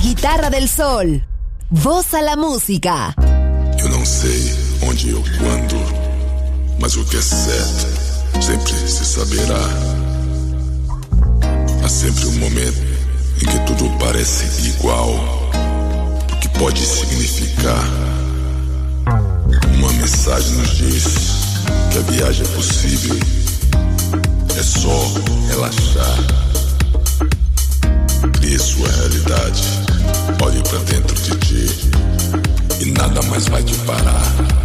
Guitarra del sol. Voz a la música. Eu não sei onde ou quando, mas o que é certo sempre se saberá. Há sempre um momento em que tudo parece igual, o que pode significar. Uma mensagem nos diz que a viagem é possível, é só relaxar Crie sua realidade. Olhe para dentro de ti e nada mais vai te parar.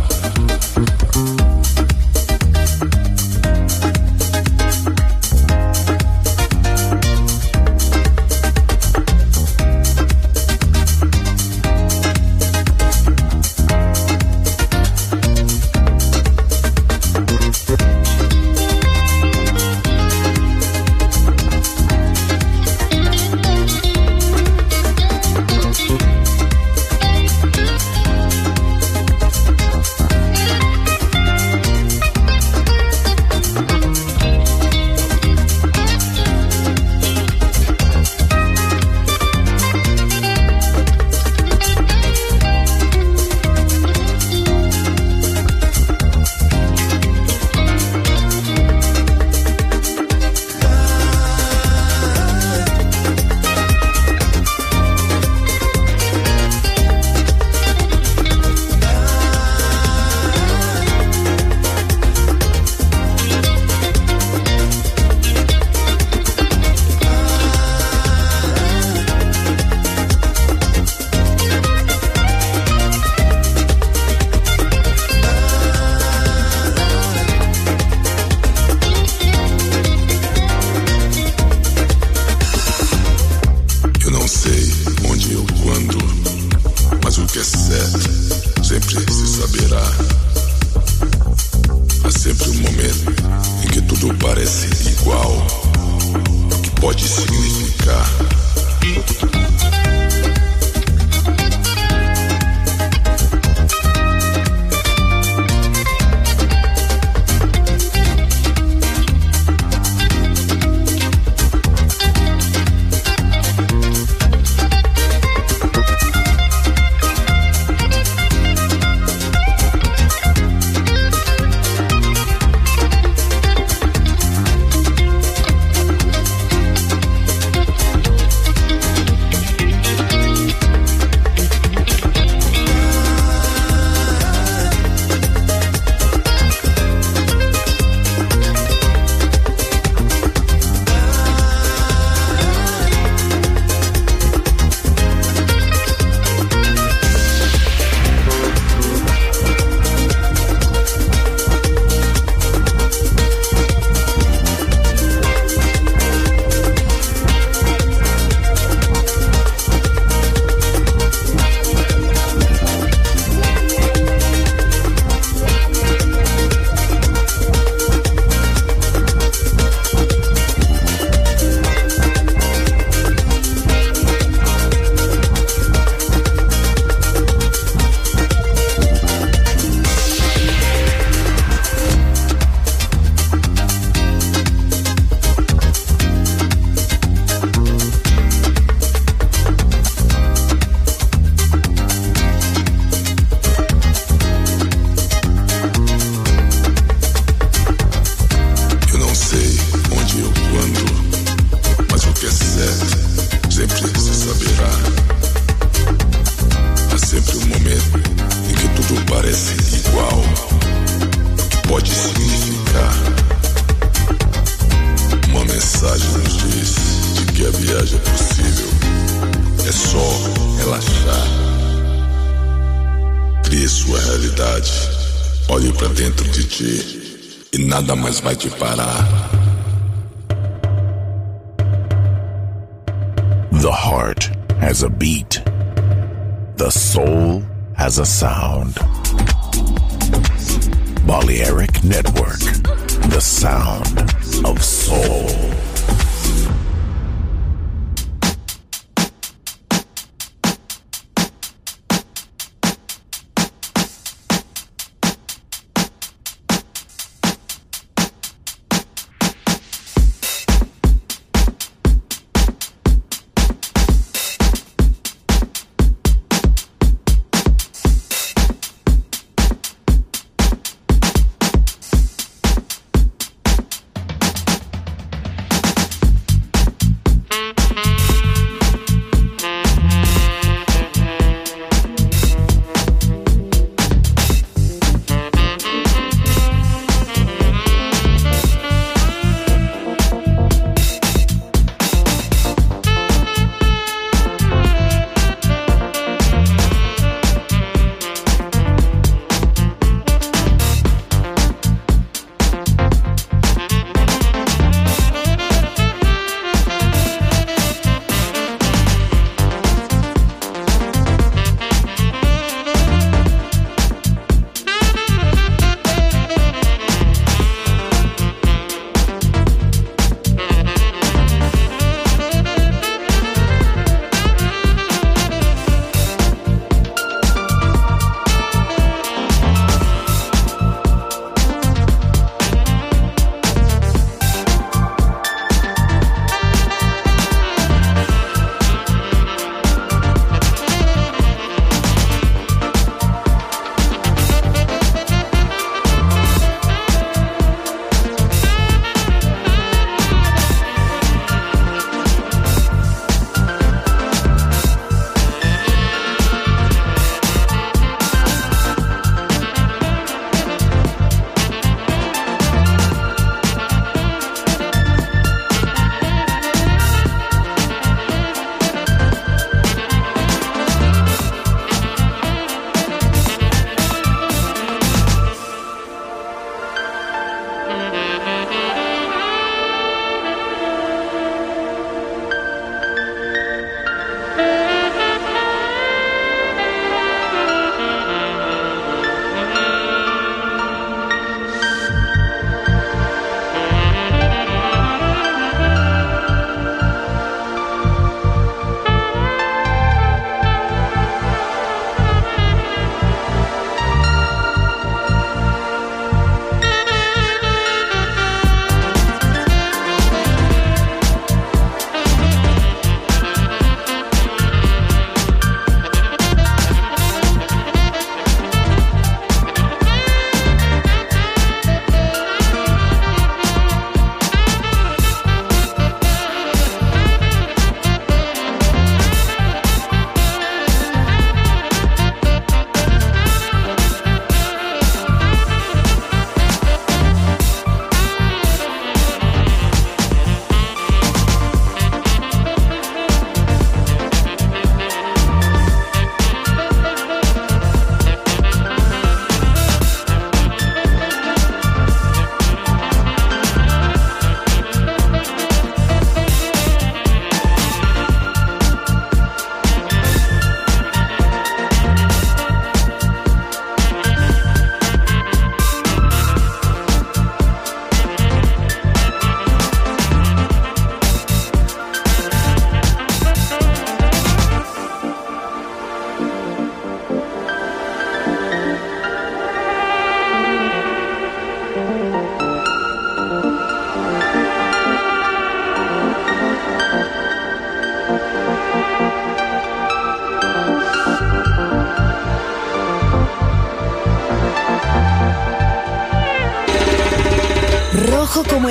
Vai te parar. The heart has a beat. The soul has a sound. Balearic Network, the sound of soul.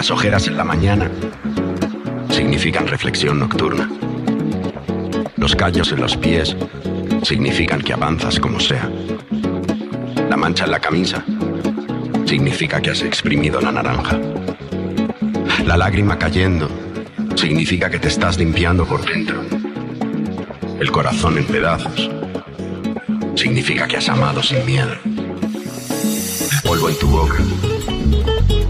Las ojeras en la mañana significan reflexión nocturna. Los callos en los pies significan que avanzas como sea. La mancha en la camisa significa que has exprimido la naranja. La lágrima cayendo significa que te estás limpiando por dentro. El corazón en pedazos significa que has amado sin miedo. Polvo en tu boca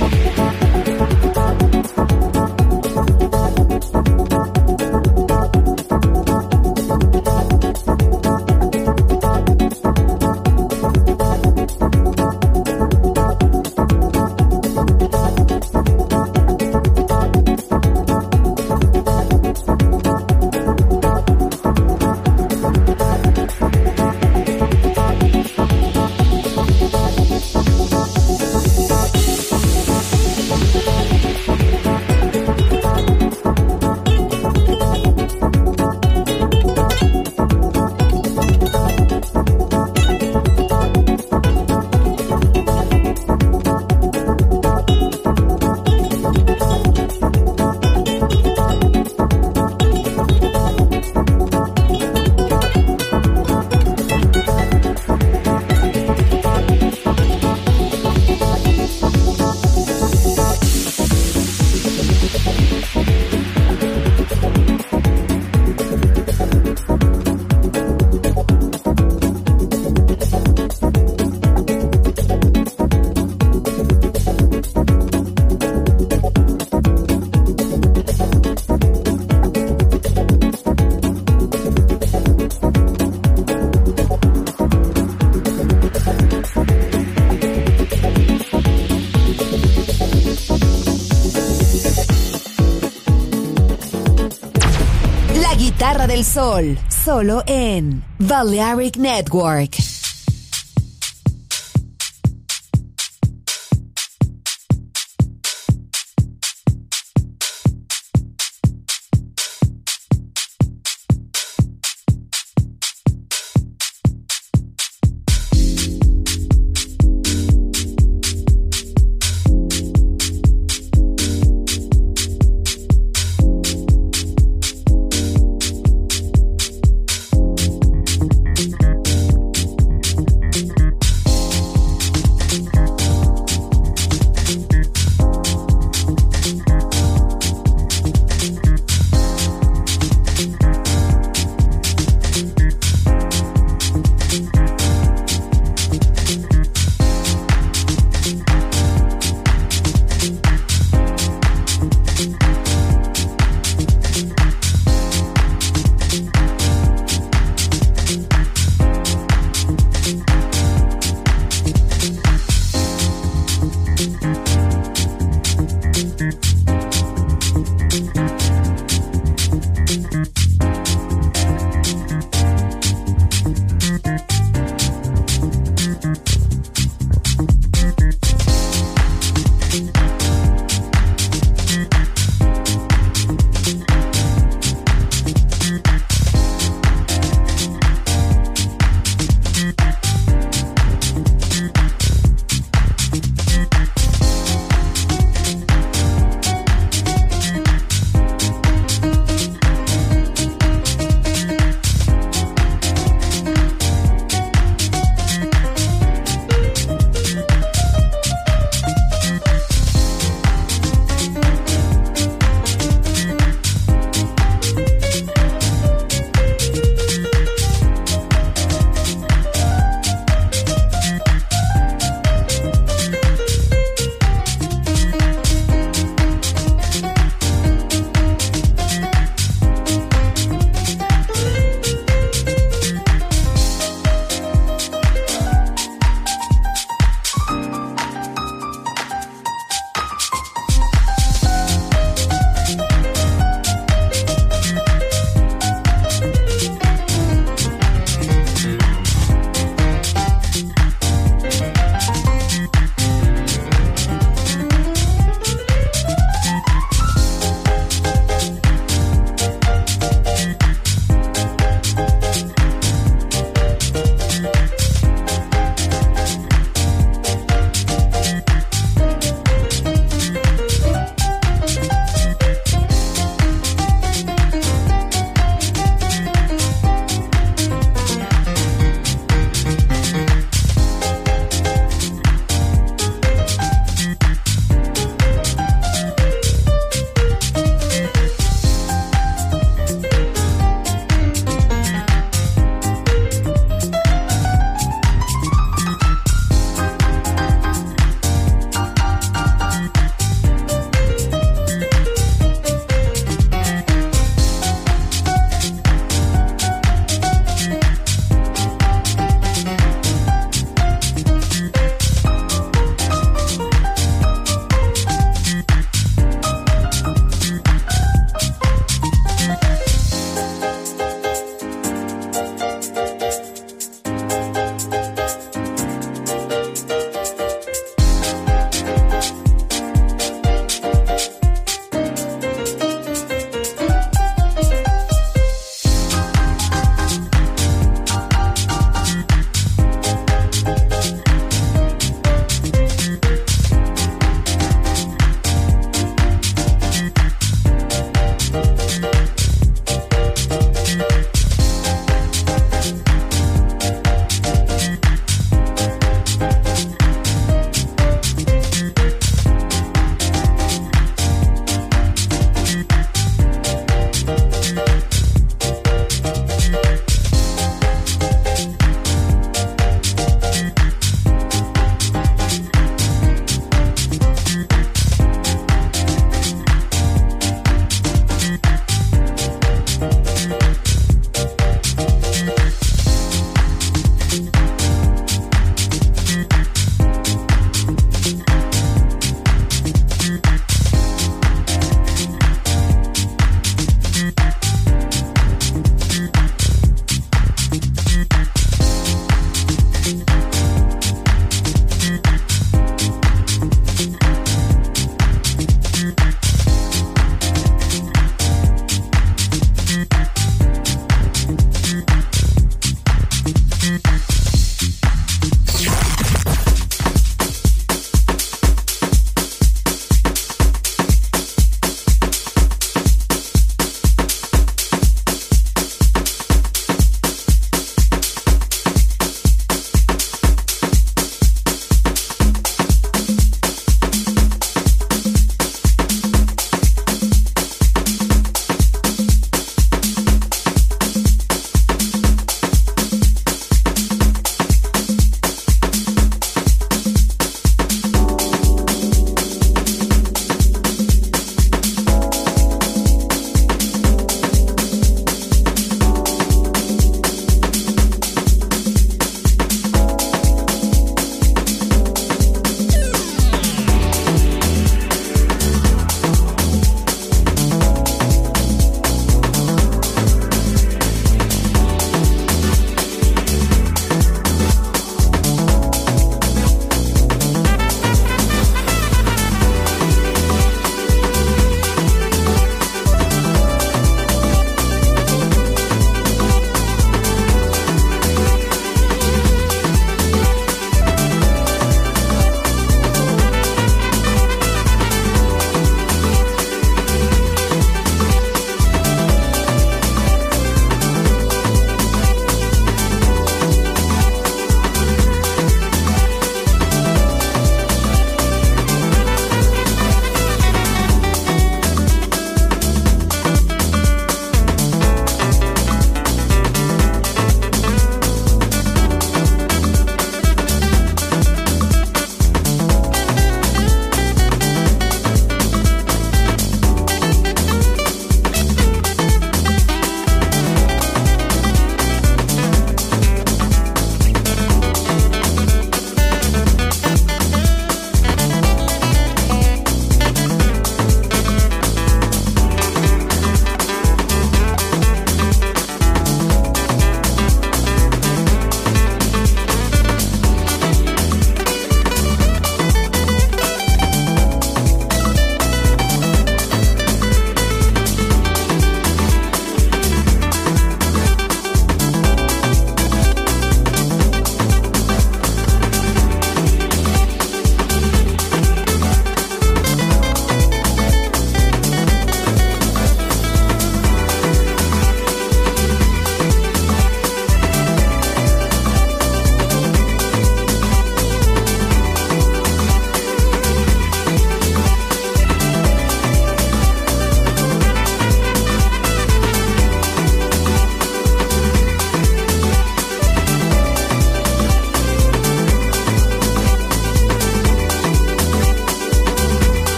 嗯。Del Sol, solo en Balearic Network.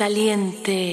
Saliente.